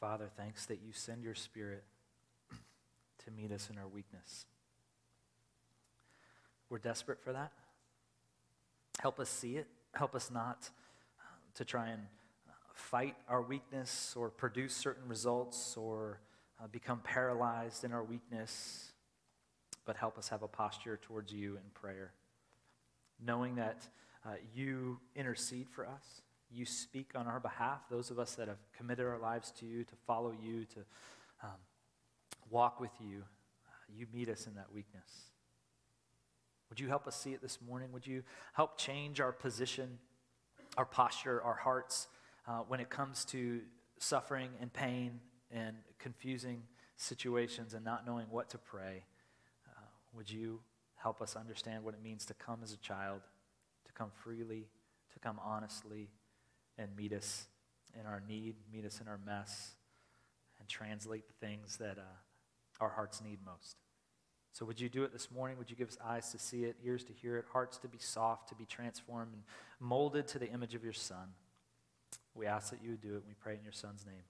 Father, thanks that you send your Spirit to meet us in our weakness. We're desperate for that. Help us see it. Help us not uh, to try and uh, fight our weakness or produce certain results or uh, become paralyzed in our weakness, but help us have a posture towards you in prayer, knowing that uh, you intercede for us. You speak on our behalf, those of us that have committed our lives to you, to follow you, to um, walk with you. Uh, you meet us in that weakness. Would you help us see it this morning? Would you help change our position, our posture, our hearts uh, when it comes to suffering and pain and confusing situations and not knowing what to pray? Uh, would you help us understand what it means to come as a child, to come freely, to come honestly, and meet us in our need, meet us in our mess, and translate the things that uh, our hearts need most? So, would you do it this morning? Would you give us eyes to see it, ears to hear it, hearts to be soft, to be transformed, and molded to the image of your Son? We ask that you would do it. and We pray in your Son's name.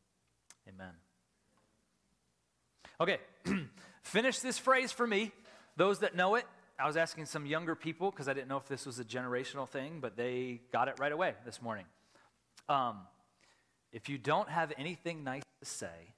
Amen. Okay, finish this phrase for me. Those that know it, I was asking some younger people because I didn't know if this was a generational thing, but they got it right away this morning. Um, if you don't have anything nice to say,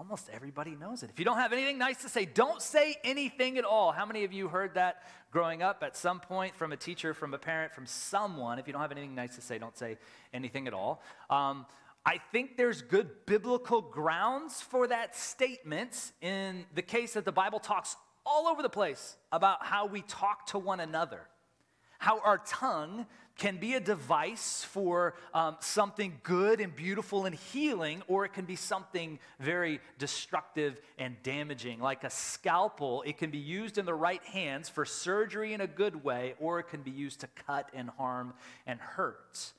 Almost everybody knows it. If you don't have anything nice to say, don't say anything at all. How many of you heard that growing up at some point from a teacher, from a parent, from someone? If you don't have anything nice to say, don't say anything at all. Um, I think there's good biblical grounds for that statement in the case that the Bible talks all over the place about how we talk to one another, how our tongue can be a device for um, something good and beautiful and healing, or it can be something very destructive and damaging. Like a scalpel, it can be used in the right hands for surgery in a good way, or it can be used to cut and harm and hurt.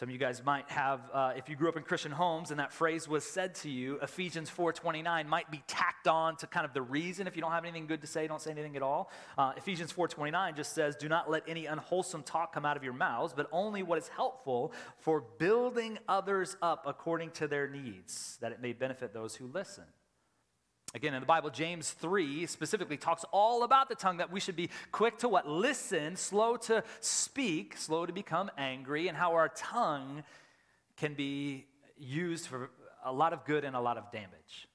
Some of you guys might have, uh, if you grew up in Christian homes and that phrase was said to you, Ephesians 4.29 might be tacked on to kind of the reason. If you don't have anything good to say, don't say anything at all. Uh, Ephesians 4.29 just says, do not let any unwholesome talk come out of your mouths, but only what is helpful for building others up according to their needs, that it may benefit those who listen. Again, in the Bible, James 3 specifically talks all about the tongue that we should be quick to what? Listen, slow to speak, slow to become angry, and how our tongue can be used for a lot of good and a lot of damage.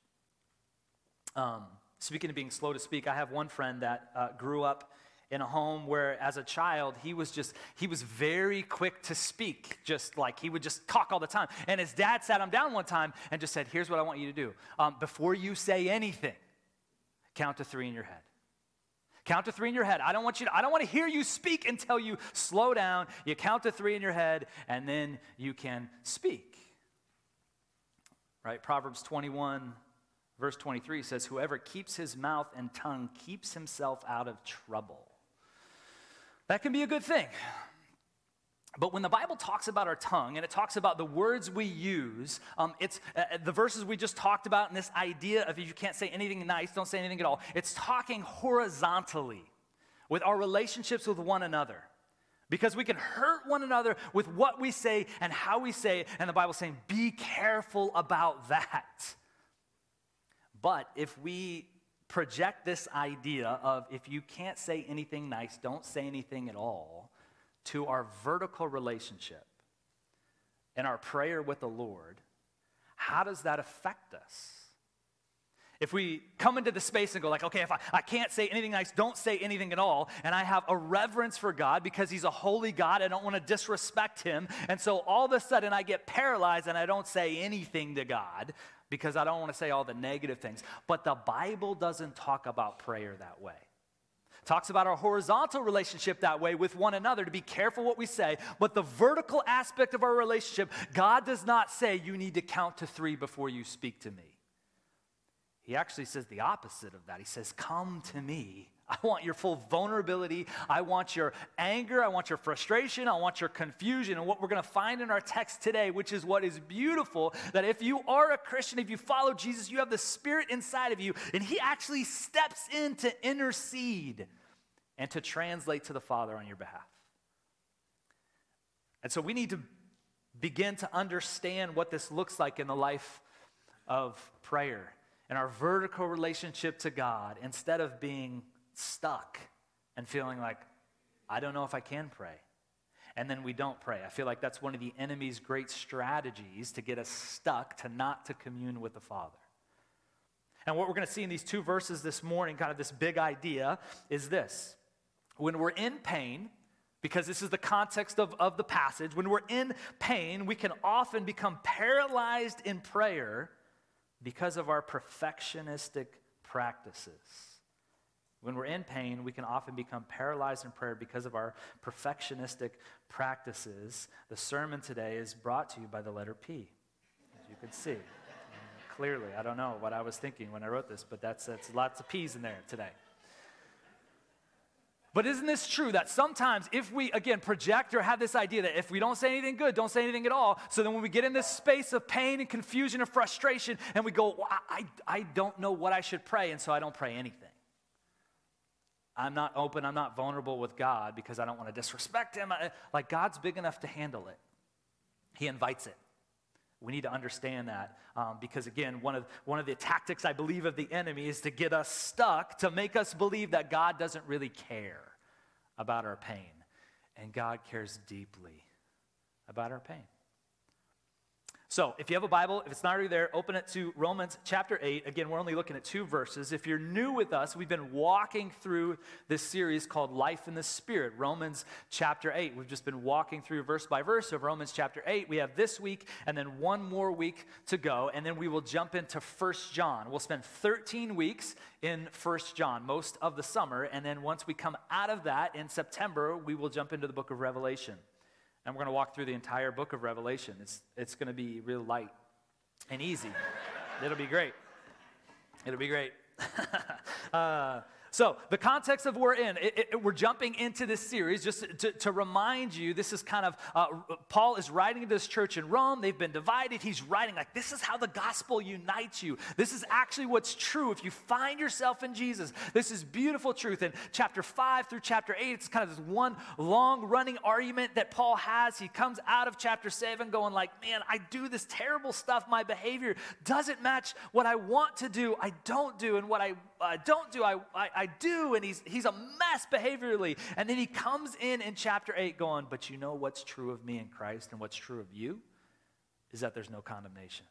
Um, speaking of being slow to speak, I have one friend that uh, grew up in a home where as a child he was just he was very quick to speak just like he would just talk all the time. And his dad sat him down one time and just said here's what i want you to do. Um, before you say anything count to three in your head. Count to three in your head. I don't want you to, i don't want to hear you speak until you slow down. You count to three in your head and then you can speak. Right? Proverbs 21 verse 23 says whoever keeps his mouth and tongue keeps himself out of trouble that can be a good thing. But when the Bible talks about our tongue and it talks about the words we use, um, it's uh, uh, the verses we just talked about and this idea of you can't say anything nice, don't say anything at all. It's talking horizontally with our relationships with one another. Because we can hurt one another with what we say and how we say it. And the Bible's saying, be careful about that. But if we project this idea of if you can't say anything nice, don't say anything at all, to our vertical relationship and our prayer with the Lord, how does that affect us? If we come into the space and go like, okay, if I, I can't say anything nice, don't say anything at all, and I have a reverence for God because he's a holy God, I don't want to disrespect him, and so all of a sudden I get paralyzed and I don't say anything to God, because I don't want to say all the negative things. But the Bible doesn't talk about prayer that way. It talks about our horizontal relationship that way with one another to be careful what we say. But the vertical aspect of our relationship, God does not say you need to count to three before you speak to me. He actually says the opposite of that. He says, Come to me I want your full vulnerability. I want your anger. I want your frustration. I want your confusion. And what we're going to find in our text today, which is what is beautiful, that if you are a Christian, if you follow Jesus, you have the Spirit inside of you, and He actually steps in to intercede and to translate to the Father on your behalf. And so we need to begin to understand what this looks like in the life of prayer and our vertical relationship to God instead of being stuck and feeling like, I don't know if I can pray. And then we don't pray. I feel like that's one of the enemy's great strategies to get us stuck, to not to commune with the Father. And what we're going to see in these two verses this morning, kind of this big idea, is this. When we're in pain, because this is the context of, of the passage, when we're in pain, we can often become paralyzed in prayer because of our perfectionistic practices. When we're in pain, we can often become paralyzed in prayer because of our perfectionistic practices. The sermon today is brought to you by the letter P, as you can see. Clearly, I don't know what I was thinking when I wrote this, but that's, that's lots of P's in there today. But isn't this true that sometimes if we, again, project or have this idea that if we don't say anything good, don't say anything at all, so then when we get in this space of pain and confusion and frustration and we go, well, I, I don't know what I should pray, and so I don't pray anything. I'm not open, I'm not vulnerable with God because I don't want to disrespect Him. Like, God's big enough to handle it, He invites it. We need to understand that um, because, again, one of, one of the tactics I believe of the enemy is to get us stuck, to make us believe that God doesn't really care about our pain. And God cares deeply about our pain. So, if you have a Bible, if it's not already there, open it to Romans chapter 8. Again, we're only looking at two verses. If you're new with us, we've been walking through this series called Life in the Spirit, Romans chapter 8. We've just been walking through verse by verse of Romans chapter 8. We have this week and then one more week to go, and then we will jump into First John. We'll spend 13 weeks in First John, most of the summer, and then once we come out of that in September, we will jump into the book of Revelation. And we're going to walk through the entire book of Revelation. It's, it's going to be real light and easy. It'll be great. It'll be great. uh, so, the context of we're in, it, it, we're jumping into this series just to, to, remind you this is kind of, uh, Paul is writing to this church in Rome. They've been divided. He's writing like, this is how the gospel unites you. This is actually what's true. If you find yourself in Jesus, this is beautiful truth. And chapter 5 through chapter 8, it's kind of this one long running argument that Paul has. He comes out of chapter 7 going like, man, I do this terrible stuff. My behavior doesn't match what I want to do. I don't do. And what I uh, don't do, I, I, I do. And he's, he's a mess behaviorally. And then he comes in in chapter 8 going, But you know what's true of me in Christ and what's true of you? Is that there's no condemnation.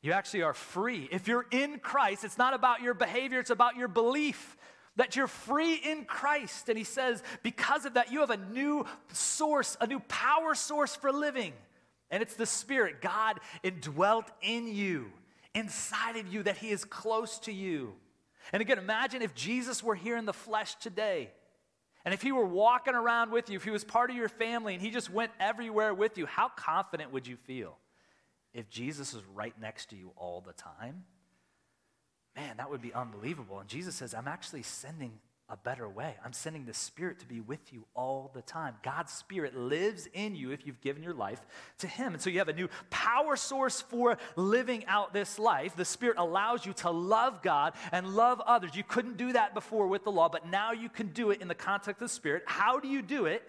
You actually are free. If you're in Christ, it's not about your behavior, it's about your belief that you're free in Christ. And he says, because of that, you have a new source, a new power source for living. And it's the Spirit. God indwelt in you inside of you, that He is close to you. And again, imagine if Jesus were here in the flesh today. And if he were walking around with you, if he was part of your family and he just went everywhere with you, how confident would you feel if Jesus is right next to you all the time? Man, that would be unbelievable. And Jesus says, I'm actually sending a better way. I'm sending the Spirit to be with you all the time. God's Spirit lives in you if you've given your life to Him. And so you have a new power source for living out this life. The Spirit allows you to love God and love others. You couldn't do that before with the law, but now you can do it in the context of the Spirit. How do you do it?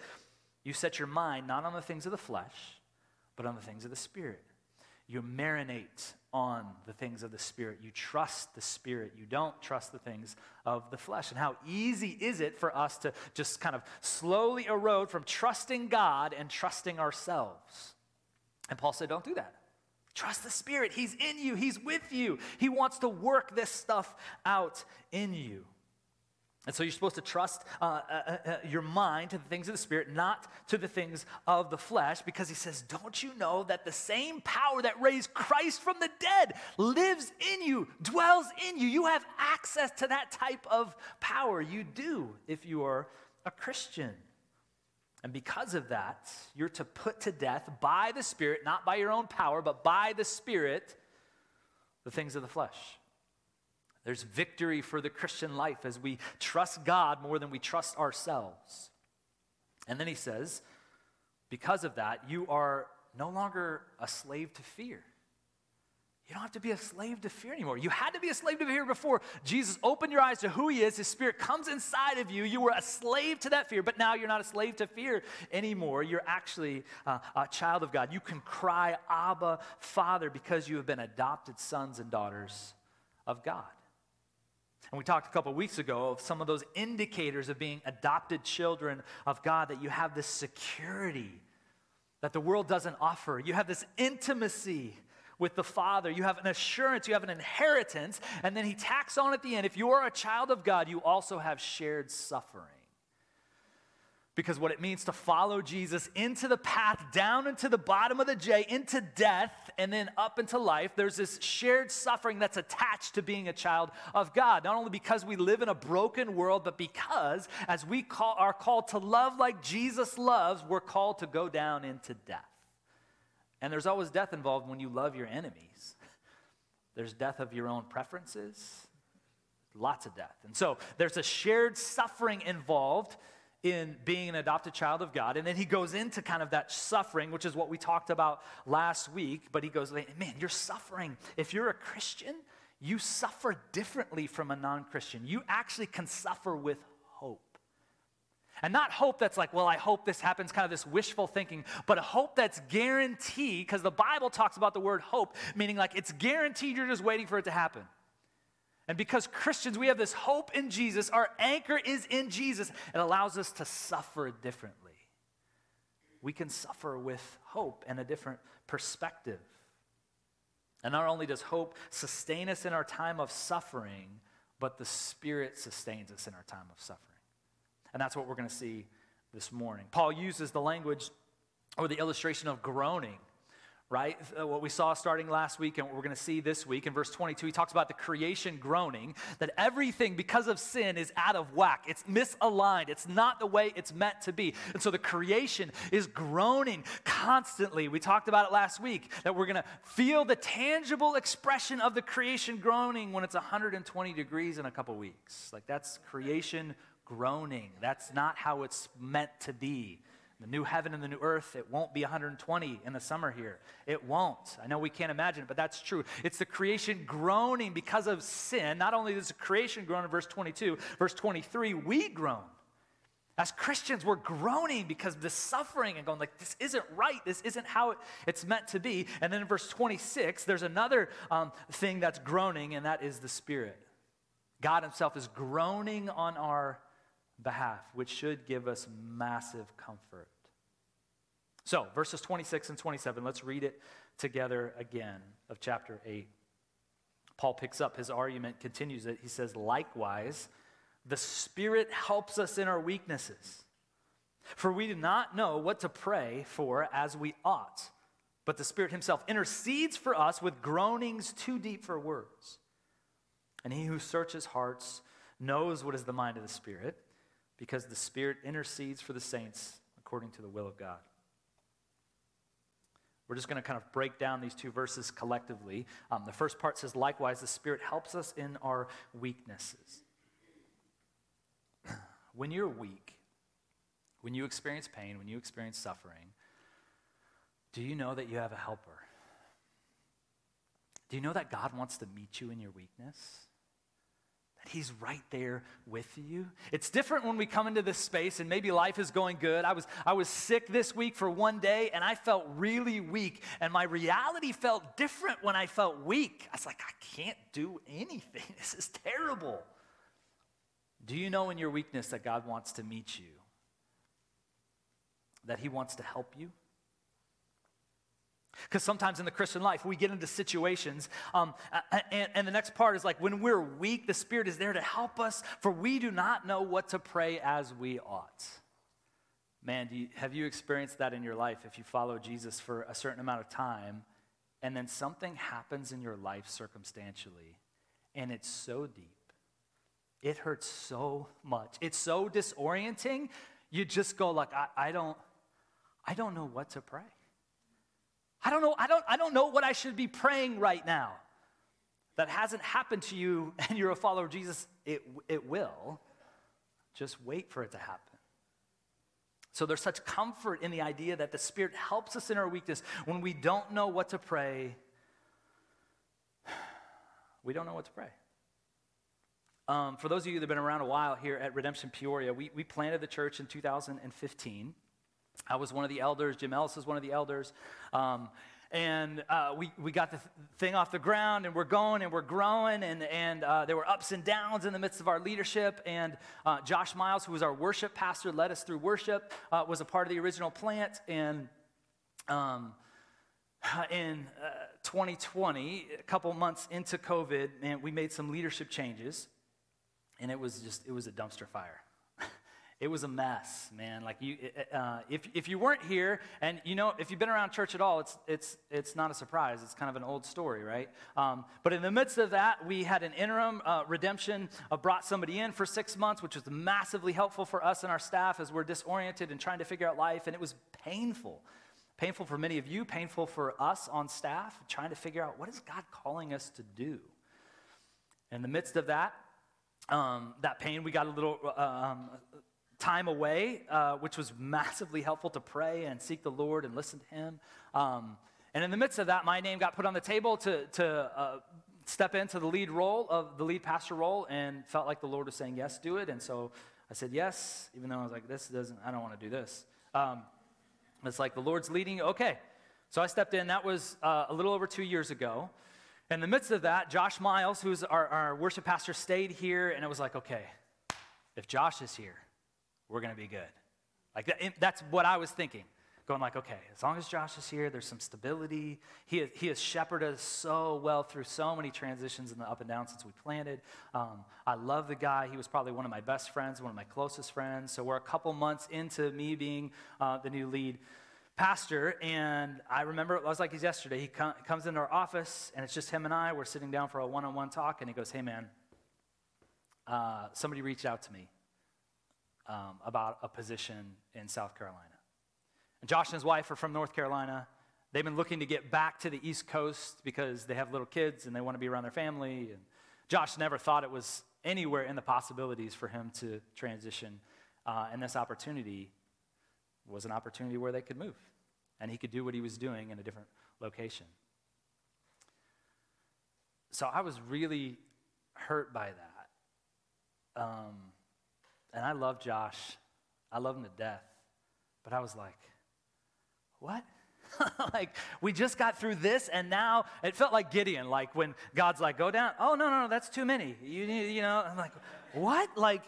You set your mind not on the things of the flesh, but on the things of the Spirit. You marinate on the things of the Spirit. You trust the Spirit. You don't trust the things of the flesh. And how easy is it for us to just kind of slowly erode from trusting God and trusting ourselves? And Paul said, don't do that. Trust the Spirit. He's in you, He's with you. He wants to work this stuff out in you. And so you're supposed to trust uh, uh, uh, uh, your mind to the things of the Spirit, not to the things of the flesh, because he says, Don't you know that the same power that raised Christ from the dead lives in you, dwells in you? You have access to that type of power. You do if you are a Christian. And because of that, you're to put to death by the Spirit, not by your own power, but by the Spirit, the things of the flesh. There's victory for the Christian life as we trust God more than we trust ourselves. And then he says, because of that, you are no longer a slave to fear. You don't have to be a slave to fear anymore. You had to be a slave to fear before. Jesus opened your eyes to who He is. His Spirit comes inside of you. You were a slave to that fear, but now you're not a slave to fear anymore. You're actually uh, a child of God. You can cry, Abba, Father, because you have been adopted sons and daughters of God. And we talked a couple weeks ago of some of those indicators of being adopted children of God that you have this security that the world doesn't offer. You have this intimacy with the Father. You have an assurance, you have an inheritance. And then he tacks on at the end if you are a child of God, you also have shared suffering. Because what it means to follow Jesus into the path, down into the bottom of the J, into death, and then up into life, there's this shared suffering that's attached to being a child of God. Not only because we live in a broken world, but because as we call, are called to love like Jesus loves, we're called to go down into death. And there's always death involved when you love your enemies. There's death of your own preferences, lots of death. And so there's a shared suffering involved in being an adopted child of God. And then he goes into kind of that suffering, which is what we talked about last week. But he goes, man, you're suffering. If you're a Christian, you suffer differently from a non Christian. You actually can suffer with hope. And not hope that's like, well, I hope this happens, kind of this wishful thinking, but a hope that's guaranteed, because the Bible talks about the word hope, meaning like it's guaranteed you're just waiting for it to happen. And because Christians, we have this hope in Jesus, our anchor is in Jesus, it allows us to suffer differently. We can suffer with hope and a different perspective. And not only does hope sustain us in our time of suffering, but the Spirit sustains us in our time of suffering. And that's what we're going to see this morning. Paul uses the language or the illustration of groaning, right? Uh, what we saw starting last week and what we're going to see this week in verse 22, he talks about the creation groaning, that everything because of sin is out of whack. It's misaligned. It's not the way it's meant to be. And so the creation is groaning constantly. We talked about it last week that we're going to feel the tangible expression of the creation groaning when it's 120 degrees in a couple weeks. Like that's creation groaning. That's not how it's meant to be. The new heaven and the new earth, it won't be 120 in the summer here. It won't. I know we can't imagine it, but that's true. It's the creation groaning because of sin. Not only does the creation groan in verse 22, verse 23, we groan. As Christians, we're groaning because of the suffering and going like, this isn't right. This isn't how it's meant to be. And then in verse 26, there's another um, thing that's groaning, and that is the Spirit. God Himself is groaning on our behalf, which should give us massive comfort. So, verses 26 and 27, let's read it together again of chapter 8. Paul picks up his argument, continues it. He says, Likewise, the Spirit helps us in our weaknesses. For we do not know what to pray for as we ought, but the Spirit Himself intercedes for us with groanings too deep for words. And He who searches hearts knows what is the mind of the Spirit because the Spirit intercedes for the saints according to the will of God. We're just going to kind of break down these two verses collectively. Um, the first part says, likewise, the Spirit helps us in our weaknesses. when you're weak, when you experience pain, when you experience suffering, do you know that you have a helper? Do you know that God wants to meet you in your weakness? That he's right there with you. It's different when we come into this space and maybe life is going good. I was I was sick this week for one day and I felt really weak and my reality felt different when I felt weak. I was like I can't do anything. This is terrible. Do you know in your weakness that God wants to meet you? That he wants to help you? Because sometimes in the Christian life, we get into situations, um, and, and the next part is like when we're weak, the Spirit is there to help us, for we do not know what to pray as we ought. Man, you, have you experienced that in your life if you follow Jesus for a certain amount of time, and then something happens in your life circumstantially, and it's so deep? It hurts so much. It's so disorienting. You just go like, I, I don't, I don't know what to pray. I don't know, I don't, I don't know what I should be praying right now. That hasn't happened to you and you're a follower of Jesus, it, it will. Just wait for it to happen. So there's such comfort in the idea that the Spirit helps us in our weakness when we don't know what to pray. We don't know what to pray. Um, for those of you that have been around a while here at Redemption Peoria, we, we planted the church in 2015. I was one of the elders. Jim Ellis was one of the elders. Um, and uh, we, we got the th- thing off the ground and we're going and we're growing and, and uh, there were ups and downs in the midst of our leadership and uh, josh miles who was our worship pastor led us through worship uh, was a part of the original plant and um, in 2020 uh, a couple months into covid and we made some leadership changes and it was just it was a dumpster fire it was a mess, man. Like you, uh, if, if you weren't here, and you know, if you've been around church at all, it's, it's, it's not a surprise. It's kind of an old story, right? Um, but in the midst of that, we had an interim uh, redemption, uh, brought somebody in for six months, which was massively helpful for us and our staff as we're disoriented and trying to figure out life. And it was painful. Painful for many of you, painful for us on staff, trying to figure out what is God calling us to do. In the midst of that, um, that pain, we got a little uh, um, time away, uh, which was massively helpful to pray and seek the Lord and listen to Him. Um, and in the midst of that, my name got put on the table to, to uh, step into the lead role of the lead pastor role and felt like the Lord was saying, yes, do it. And so I said yes, even though I was like, this doesn't, I don't want to do this. Um, it's like the Lord's leading, okay. So I stepped in. That was uh, a little over two years ago. In the midst of that, Josh Miles, who's our, our worship pastor, stayed here, and it was like, okay, if Josh is here, we're going to be good. Like that, that's what I was thinking. Going like, okay, as long as Josh is here, there's some stability. He, he has shepherded us so well through so many transitions in the up and down since we planted. Um, I love the guy. He was probably one of my best friends, one of my closest friends. So we're a couple months into me being uh, the new lead pastor, and I remember it was like he's yesterday. He com- comes into our office, and it's just him and I. We're sitting down for a one-on-one talk, and he goes, "Hey, man, uh, somebody reached out to me um, about a position in South Carolina. And Josh and his wife are from North Carolina. They've been looking to get back to the East Coast because they have little kids and they want to be around their family. And Josh never thought it was anywhere in the possibilities for him to transition. Uh, and this opportunity was an opportunity where they could move and he could do what he was doing in a different location. So I was really hurt by that. Um, and I love Josh. I love him to death. But I was like, what? like, we just got through this, and now it felt like Gideon, like when God's like, go down. Oh, no, no, no, that's too many. You need, you know, I'm like, what? Like,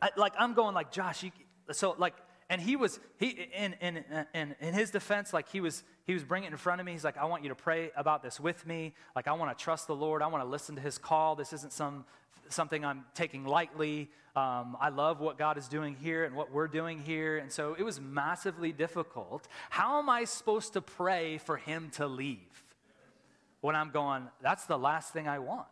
I, like I'm going like, Josh, you, so like, and he was, he, in, in, in, in his defense, like he was, he was bringing it in front of me. He's like, I want you to pray about this with me. Like, I want to trust the Lord. I want to listen to his call. This isn't some something I'm taking lightly. Um, I love what God is doing here and what we're doing here. And so it was massively difficult. How am I supposed to pray for him to leave when I'm going, that's the last thing I want?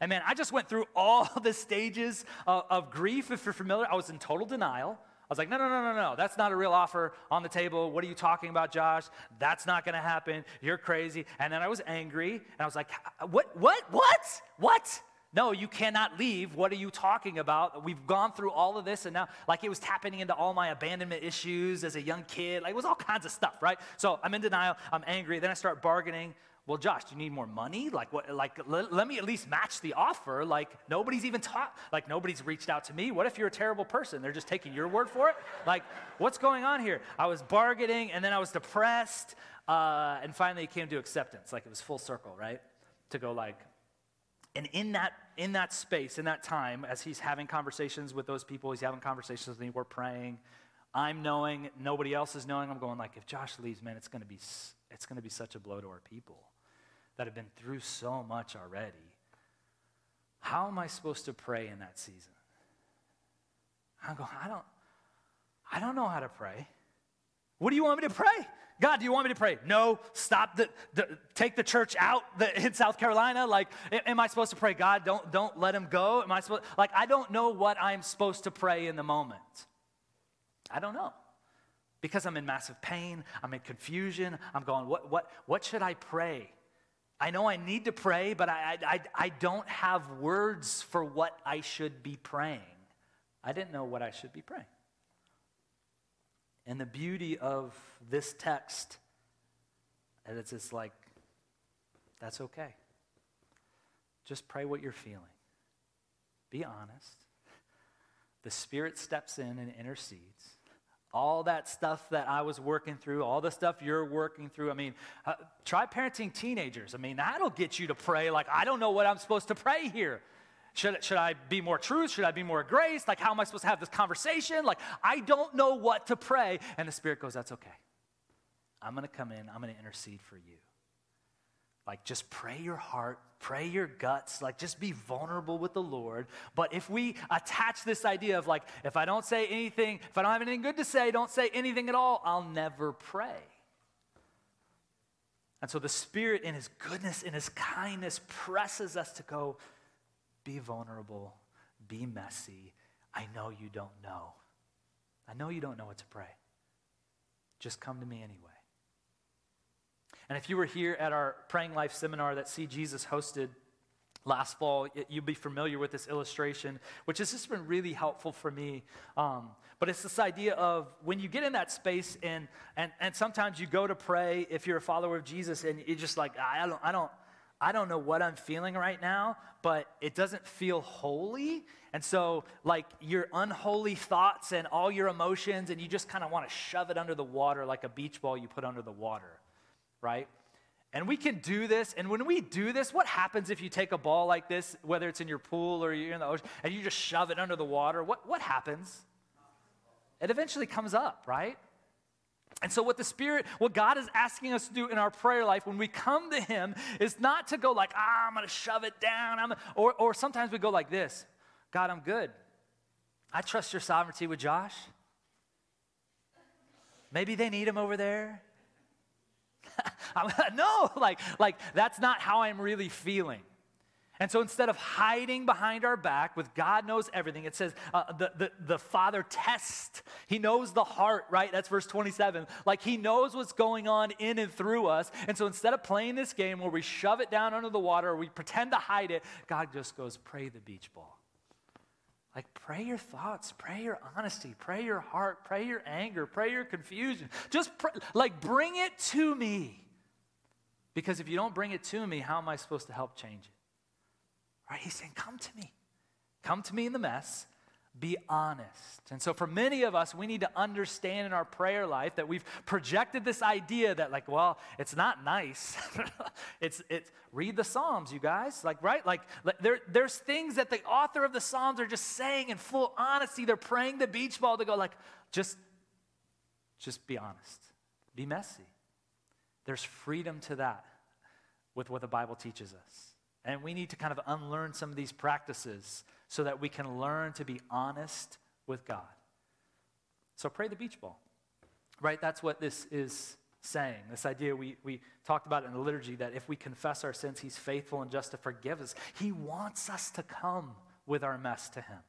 And man, I just went through all the stages of, of grief. If you're familiar, I was in total denial. I was like, no, no, no, no, no. That's not a real offer on the table. What are you talking about, Josh? That's not going to happen. You're crazy. And then I was angry, and I was like, what, what, what, what? No, you cannot leave. What are you talking about? We've gone through all of this, and now, like, it was tapping into all my abandonment issues as a young kid. Like, it was all kinds of stuff, right? So I'm in denial. I'm angry. Then I start bargaining. Well, Josh, do you need more money? Like, what? Like, let, let me at least match the offer. Like, nobody's even taught. Like, nobody's reached out to me. What if you're a terrible person? They're just taking your word for it. Like, what's going on here? I was bargaining, and then I was depressed, uh, and finally it came to acceptance. Like, it was full circle, right? To go like, and in that, in that space, in that time, as he's having conversations with those people, he's having conversations with me, we're praying. I'm knowing, nobody else is knowing. I'm going like, if Josh leaves, man, it's going to be, it's going to be such a blow to our people that have been through so much already. How am I supposed to pray in that season? I'm going, I don't, I don't know how to pray. What do you want me to pray? God, do you want me to pray? No, stop the, the take the church out the, in South Carolina. Like, am I supposed to pray? God, don't don't let him go. Am I supposed like I don't know what I'm supposed to pray in the moment. I don't know. Because I'm in massive pain, I'm in confusion, I'm going, what what what should I pray? I know I need to pray, but I, I, I don't have words for what I should be praying. I didn't know what I should be praying. And the beauty of this text, and it's just like, that's okay. just pray what you're feeling. Be honest. The Spirit steps in and intercedes. All that stuff that I was working through, all the stuff you're working through. I mean, uh, try parenting teenagers. I mean, that'll get you to pray like, I don't know what I'm supposed to pray here. Should, should I be more truth? Should I be more grace? Like, how am I supposed to have this conversation? Like, I don't know what to pray. And the Spirit goes, That's okay. I'm going to come in, I'm going to intercede for you. Like, just pray your heart, pray your guts, like, just be vulnerable with the Lord. But if we attach this idea of, like, if I don't say anything, if I don't have anything good to say, don't say anything at all, I'll never pray. And so the Spirit, in His goodness, in His kindness, presses us to go, be vulnerable, be messy. I know you don't know. I know you don't know what to pray. Just come to me anyway. And if you were here at our Praying Life seminar that See Jesus hosted last fall, you'll be familiar with this illustration, which has just been really helpful for me. Um, but it's this idea of when you get in that space, and, and, and sometimes you go to pray if you're a follower of Jesus, and you're just like, I don't, I don't, I don't know what I'm feeling right now, but it doesn't feel holy. And so, like, your unholy thoughts and all your emotions, and you just kind of want to shove it under the water like a beach ball you put under the water right? And we can do this. And when we do this, what happens if you take a ball like this, whether it's in your pool or you're in the ocean, and you just shove it under the water? What, what happens? It eventually comes up, right? And so, what the Spirit, what God is asking us to do in our prayer life when we come to Him is not to go like, ah, I'm going to shove it down. I'm or, or sometimes we go like this God, I'm good. I trust your sovereignty with Josh. Maybe they need him over there. no, like, like that's not how I'm really feeling. And so instead of hiding behind our back with God knows everything, it says uh, the, the, the Father tests. He knows the heart, right? That's verse 27. Like he knows what's going on in and through us. And so instead of playing this game where we shove it down under the water or we pretend to hide it, God just goes, pray the beach ball. Like, pray your thoughts, pray your honesty, pray your heart, pray your anger, pray your confusion. Just pray, like, bring it to me. Because if you don't bring it to me, how am I supposed to help change it? Right? He's saying, Come to me. Come to me in the mess be honest. And so, for many of us, we need to understand in our prayer life that we've projected this idea that, like, well, it's not nice. it's, it's, read the Psalms, you guys. Like, right? Like, there, there's things that the author of the Psalms are just saying in full honesty. They're praying the beach ball to go, like, just, just be honest, be messy. There's freedom to that with what the Bible teaches us. And we need to kind of unlearn some of these practices so that we can learn to be honest with God. So pray the beach ball, right? That's what this is saying. This idea we, we talked about in the liturgy that if we confess our sins, He's faithful and just to forgive us. He wants us to come with our mess to Him.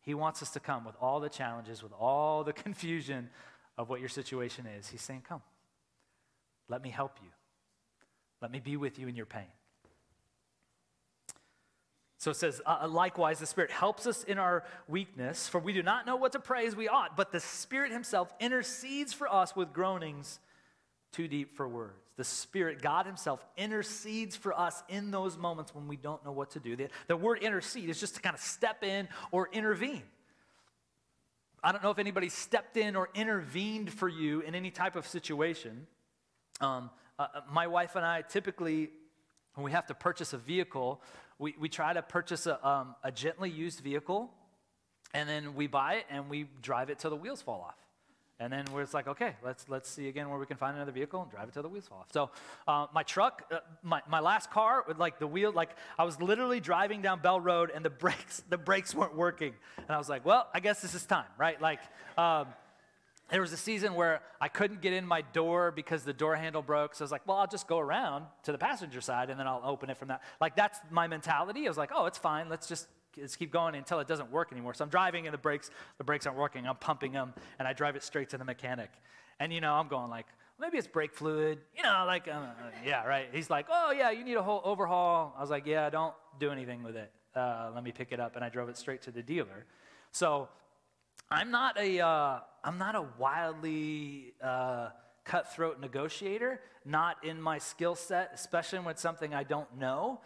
He wants us to come with all the challenges, with all the confusion of what your situation is. He's saying, Come, let me help you. Let me be with you in your pain. So it says, uh, uh, likewise, the Spirit helps us in our weakness, for we do not know what to pray as we ought, but the Spirit Himself intercedes for us with groanings too deep for words. The Spirit, God Himself, intercedes for us in those moments when we don't know what to do. The, the word intercede is just to kind of step in or intervene. I don't know if anybody stepped in or intervened for you in any type of situation. Um, uh, uh my wife and I typically, when we have to purchase a vehicle, we, we try to purchase a, um, a gently used vehicle, and then we buy it and we drive it till the wheels fall off. And then we're just like, okay, let's, let's see again where we can find another vehicle and drive it till the wheels fall off. So uh, my truck, uh, my, my last car, with like the wheel, like I was literally driving down Bell Road and the brakes, the brakes weren't working. And I was like, well, I guess this is time, right? Like, um, there was a season where I couldn't get in my door because the door handle broke. So I was like, well, I'll just go around to the passenger side and then I'll open it from that. Like, that's my mentality. I was like, oh, it's fine. Let's just let's keep going until it doesn't work anymore. So I'm driving and the brakes, the brakes aren't working. I'm pumping them and I drive it straight to the mechanic. And, you know, I'm going like, maybe it's brake fluid. You know, like, uh, yeah, right. He's like, oh, yeah, you need a whole overhaul. I was like, yeah, don't do anything with it. Uh, let me pick it up. And I drove it straight to the dealer. So I'm not a, uh, I'm not a wildly uh, cutthroat negotiator, not in my skill set, especially when it's something I don't know.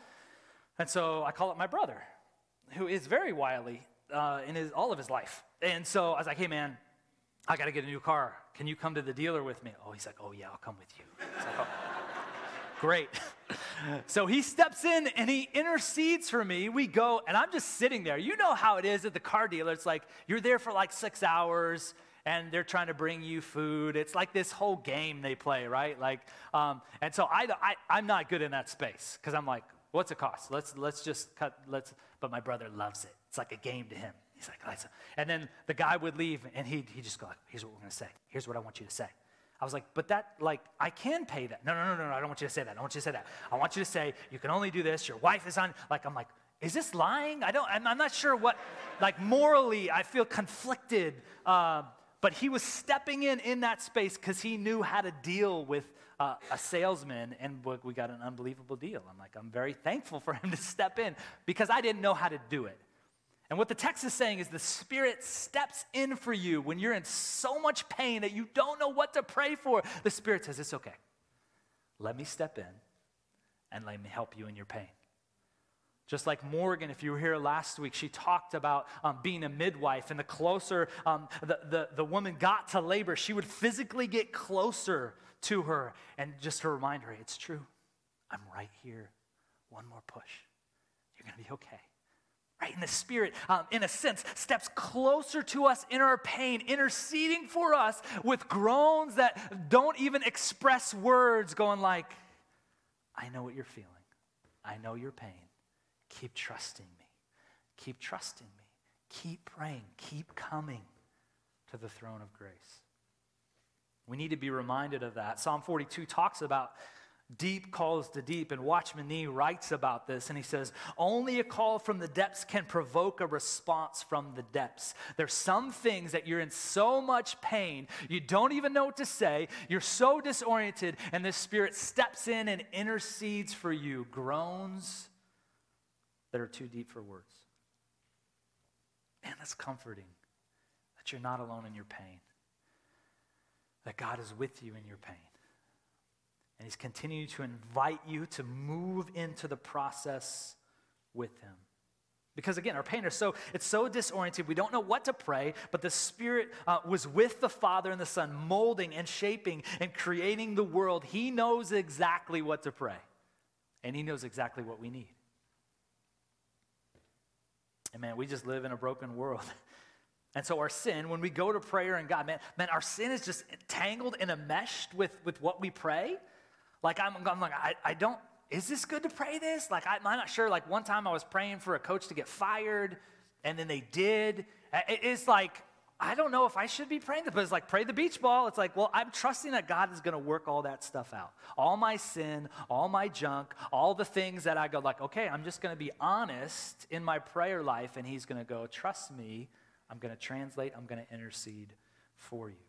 And so I call up my brother, who is very wily uh, in his, all of his life. And so I was like, hey, man, I got to get a new car. Can you come to the dealer with me? Oh, he's like, oh, yeah, I'll come with you. Like, oh, great. so he steps in and he intercedes for me. We go, and I'm just sitting there. You know how it is at the car dealer. It's like you're there for like six hours and they're trying to bring you food. It's like this whole game they play, right? Like, um, and so I, I, I'm not good in that space because I'm like, what's it cost? Let's, let's just cut, let's, but my brother loves it. It's like a game to him. He's like, and then the guy would leave and he'd, he'd just go, here's what we're going to say. Here's what I want you to say. I was like, but that, like, I can pay that. No, no, no, no, no, I don't want you to say that. I don't want you to say that. I want you to say, you can only do this. Your wife is on, like, I'm like, is this lying? I don't, I'm, I'm not sure what, like, morally, I feel conflicted. Uh, but he was stepping in in that space because he knew how to deal with uh, a salesman, and we got an unbelievable deal. I'm like, I'm very thankful for him to step in because I didn't know how to do it. And what the text is saying is the Spirit steps in for you when you're in so much pain that you don't know what to pray for. The Spirit says, It's okay. Let me step in and let me help you in your pain. Just like Morgan, if you were here last week, she talked about um, being a midwife, and the closer um, the, the, the woman got to labor, she would physically get closer to her and just to remind her, it's true. I'm right here. One more push. You're going to be okay. Right? And the Spirit, um, in a sense, steps closer to us in our pain, interceding for us with groans that don't even express words, going like, I know what you're feeling. I know your pain. Keep trusting me. Keep trusting me. Keep praying. Keep coming to the throne of grace. We need to be reminded of that. Psalm 42 talks about deep calls to deep, and Watchman Nee writes about this, and he says, Only a call from the depths can provoke a response from the depths. There's some things that you're in so much pain, you don't even know what to say, you're so disoriented, and the Spirit steps in and intercedes for you, groans that are too deep for words. Man, that's comforting that you're not alone in your pain that God is with you in your pain. And He's continuing to invite you to move into the process with Him. Because again, our pain is so, it's so disoriented. We don't know what to pray, but the Spirit uh, was with the Father and the Son, molding and shaping and creating the world. He knows exactly what to pray, and He knows exactly what we need. And man, we just live in a broken world. And so our sin, when we go to prayer and God, man, man, our sin is just tangled and enmeshed with, with what we pray. Like I'm, I'm like, I, I don't, is this good to pray this? Like I, am not sure. Like one time I was praying for a coach to get fired and then they did. It's like, I don't know if I should be praying this, but it's like pray the beach ball. It's like, well, I'm trusting that God is going to work all that stuff out. All my sin, all my junk, all the things that I go like, okay, I'm just going to be honest in my prayer life, and He's going to go, trust me, I'm going to translate, I'm going to intercede for you.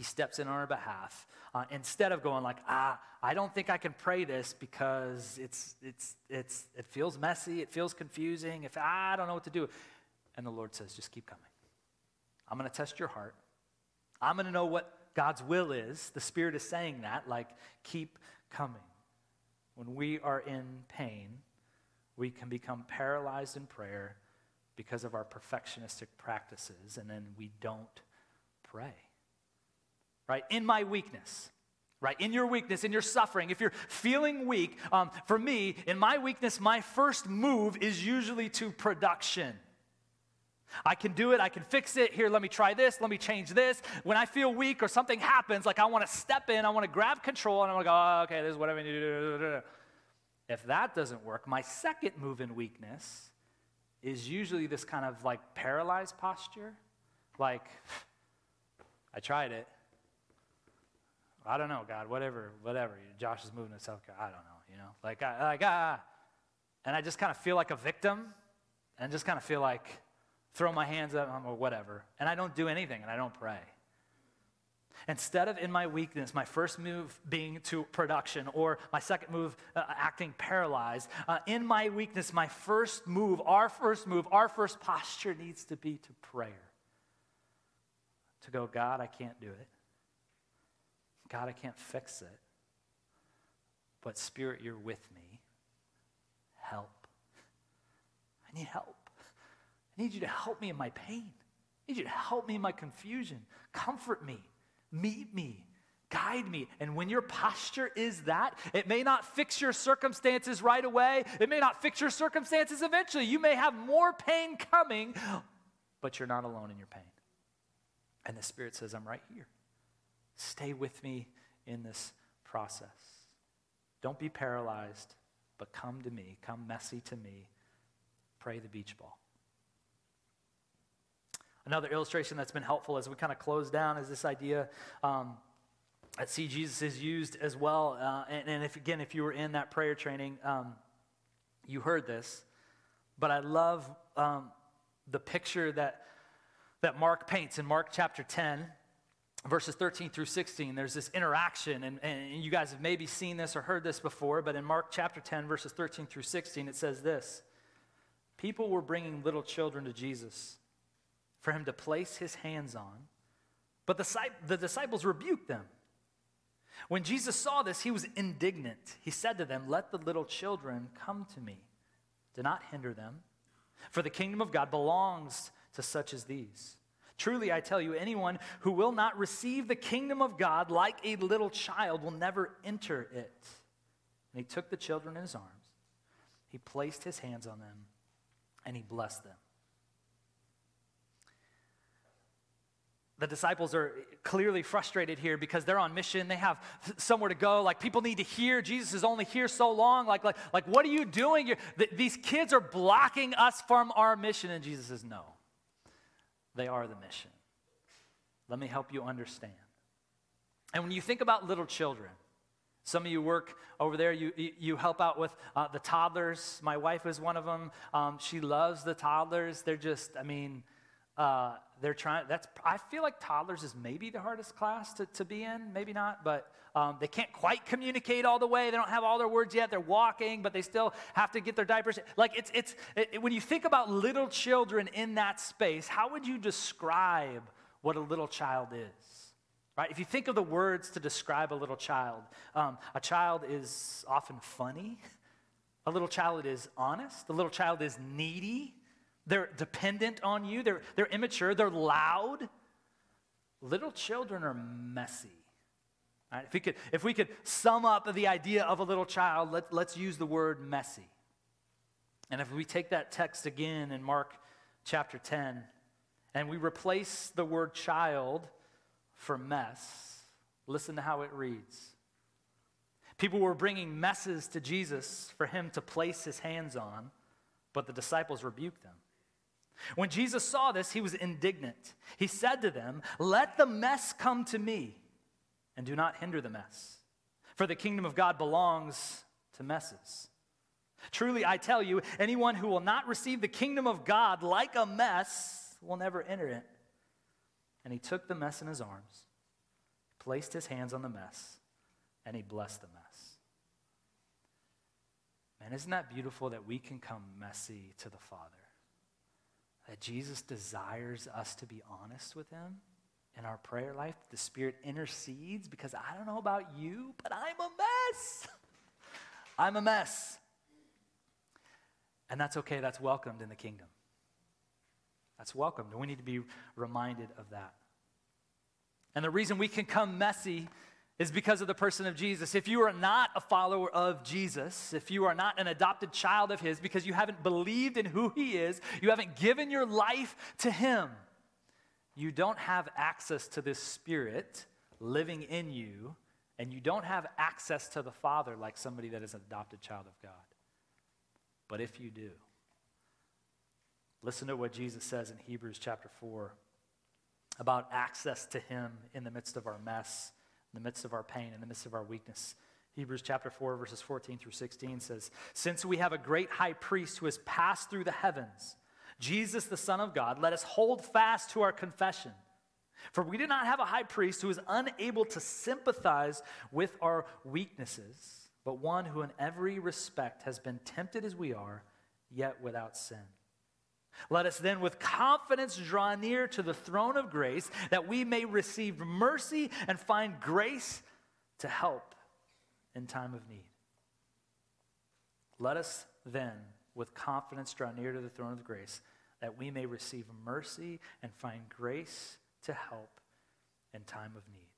He steps in on our behalf uh, instead of going like, ah, I don't think I can pray this because it's, it's, it's, it feels messy, it feels confusing, if ah, I don't know what to do. And the Lord says, just keep coming. I'm going to test your heart. I'm going to know what God's will is. The Spirit is saying that, like, keep coming. When we are in pain, we can become paralyzed in prayer because of our perfectionistic practices, and then we don't pray. Right? In my weakness, right? In your weakness, in your suffering, if you're feeling weak, um, for me, in my weakness, my first move is usually to production. I can do it. I can fix it. Here, let me try this. Let me change this. When I feel weak or something happens, like I want to step in, I want to grab control, and I want to go, oh, okay, this is what I need to do. If that doesn't work, my second move in weakness is usually this kind of like paralyzed posture. Like, I tried it. I don't know, God, whatever, whatever. Josh is moving to South Carolina. I don't know, you know? Like, I, like, ah. And I just kind of feel like a victim and just kind of feel like throw my hands up or whatever. And I don't do anything and I don't pray. Instead of in my weakness, my first move being to production, or my second move uh, acting paralyzed, uh, in my weakness, my first move, our first move, our first posture needs to be to prayer. To go, God, I can't do it. God, I can't fix it. But Spirit, you're with me. Help. I need help. I need you to help me in my pain. I need you to help me in my confusion. Comfort me. Meet me. Guide me. And when your posture is that, it may not fix your circumstances right away. It may not fix your circumstances eventually. You may have more pain coming, but you're not alone in your pain. And the Spirit says, I'm right here. Stay with me in this process. Don't be paralyzed, but come to me. Come messy to me. Pray the beach ball. Another illustration that's been helpful as we kind of close down is this idea um, that see Jesus is used as well. Uh, and, and, if again, if you were in that prayer training, um, you heard this. But I love um, the picture that that Mark paints in Mark chapter 10 verses 13 through 16, there's this interaction, and, and you guys have maybe seen this or heard this before, but in Mark chapter 10, verses 13 through 16, it says this People were bringing little children to Jesus for him to place his hands on, but the, the disciples rebuked them. When Jesus saw this, he was indignant. He said to them, Let the little children come to me. Do not hinder them, for the kingdom of God belongs to such as these. Truly, I tell you, anyone who will not receive the kingdom of God like a little child will never enter it. And he took the children in his arms, he placed his hands on them, and he blessed them. the disciples are clearly frustrated here because they're on mission. They have somewhere to go. Like people need to hear. Jesus is only here so long. Like like, like what are you doing? These kids are blocking us from our mission. And jesus says no they are the mission. Let me help you understand. And when you think about little children, some of you work over there, you, you help out with uh, the toddlers. My wife is one of them. Um, she loves the toddlers. They're just, I mean, uh, they're trying, that's, I feel like toddlers is maybe the hardest class to, to be in, maybe not, but um, they can't quite communicate all the way. They don't have all their words yet. They're walking, but they still have to get their diapers. Like it's, it's, it, when you think about little children in that space, how would you describe what a little child is? Right? If you think of the words to describe a little child, um, a child is often funny. A little child is honest. A little child is needy. They're dependent on you. They're, they're immature. They're loud. Little children are messy. Right? If, we could, if we could sum up the idea of a little child, let, let's use the word messy. And if we take that text again in Mark chapter 10 and we replace the word child for mess, listen to how it reads. People were bringing messes to Jesus for him to place his hands on, but the disciples rebuked them. When Jesus saw this, he was indignant. He said to them, Let the mess come to me and do not hinder the mess. For the kingdom of God belongs to messes. Truly, I tell you, anyone who will not receive the kingdom of God like a mess will never enter it. And he took the mess in his arms, placed his hands on the mess, and he blessed the mess. Man, isn't that beautiful that we can come messy to the Father? That Jesus desires us to be honest with him in our prayer life, the Spirit intercedes because I don't know about you, but I'm a mess. I'm a mess. And that's okay, that's welcomed in the kingdom. That's welcomed. And we need to be reminded of that. And the reason we can come messy is because of the person of Jesus. If you are not a follower of Jesus, if you are not an adopted child of His, because you haven't believed in who He is, you haven't given your life to Him you don't have access to this Spirit living in you, and you don't have access to the Father like somebody that is an adopted child of God. But if you do, listen to what Jesus says in Hebrews chapter 4 about access to Him in the midst of our mess, in the midst of our pain, in the midst of our weakness. Hebrews chapter 4, verses 14 through 16 says, Since we have a great high priest who has passed through the heavens, Jesus, the Son of God, let us hold fast to our confession. For we do not have a high priest who is unable to sympathize with our weaknesses, but one who in every respect has been tempted as we are, yet without sin. Let us then with confidence draw near to the throne of grace that we may receive mercy and find grace to help in time of need. Let us then with confidence draw near to the throne of grace, that we may receive mercy and find grace to help in time of need.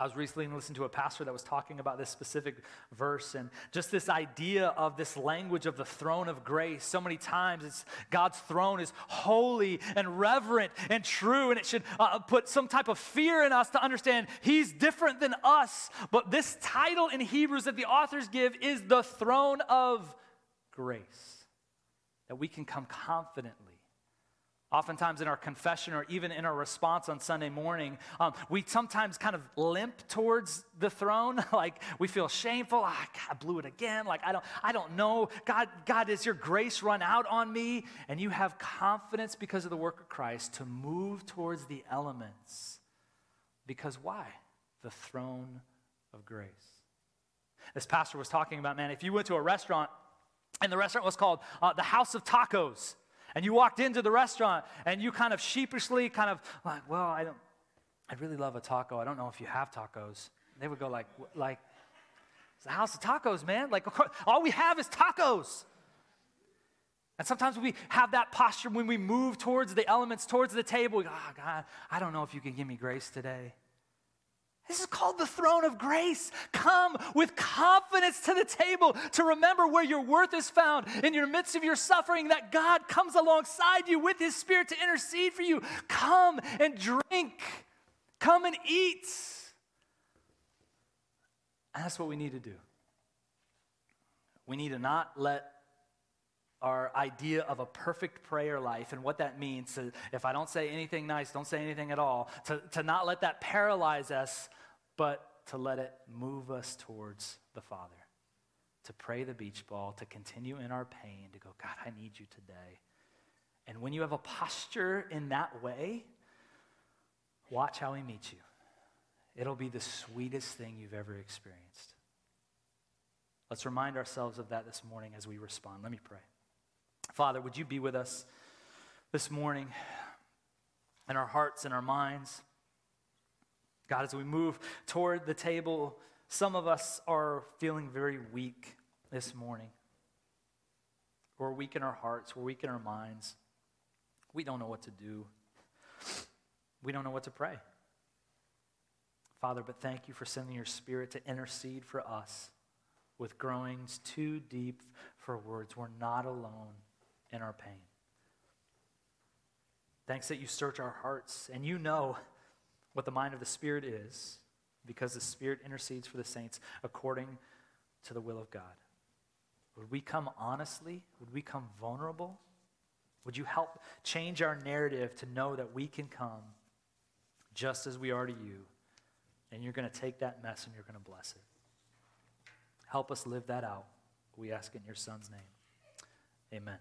I was recently listening to a pastor that was talking about this specific verse and just this idea of this language of the throne of grace. So many times it's God's throne is holy and reverent and true, and it should uh, put some type of fear in us to understand He's different than us. But this title in Hebrews that the authors give is the throne of grace, that we can come confidently Oftentimes, in our confession or even in our response on Sunday morning, um, we sometimes kind of limp towards the throne. like we feel shameful. Ah, God, I blew it again. Like I don't, I don't know. God, God, is your grace run out on me? And you have confidence because of the work of Christ to move towards the elements. Because why? The throne of grace. This pastor was talking about, man, if you went to a restaurant and the restaurant was called uh, the House of Tacos. And you walked into the restaurant and you kind of sheepishly kind of like well i don't i really love a taco. I don't know if you have tacos. They would go like like it's a house of tacos man. Like all we have is tacos. And sometimes we have that posture when we move towards the elements towards the table. We go oh god i don't know if you can give me grace today this is called the throne of grace. Come with confidence to the table to remember where your worth is found in your midst of your suffering, that God comes alongside you with his spirit to intercede for you. Come and drink, come and eat. And that's what we need to do. We need to not let our idea of a perfect prayer life and what that means to, if I don't say anything nice, don't say anything at all, to, to not let that paralyze us but to let it move us towards the Father, to pray the beach ball, to continue in our pain, to go, God, I need you today. And when you have a posture in that way, watch how He meets you. It'll be the sweetest thing you've ever experienced. Let's remind ourselves of that this morning as we respond. Let me pray. Father, would you be with us this morning in our hearts and our minds? God, as we move toward the table, some of us are feeling very weak this morning. We're weak in our hearts, we're weak in our minds. We don't know what to do, we don't know what to pray. Father, but thank you for sending your spirit to intercede for us with groanings too deep for words. We're not alone in our pain. Thanks that you search our hearts and you know what the mind of the Spirit is, because the Spirit intercedes for the saints according to the will of God. Would we come honestly? Would we come vulnerable? Would you help change our narrative to know that we can come just as we are to you? And you're going to take that mess and you're going to bless it. Help us live that out. We ask in your Son's name. Amen.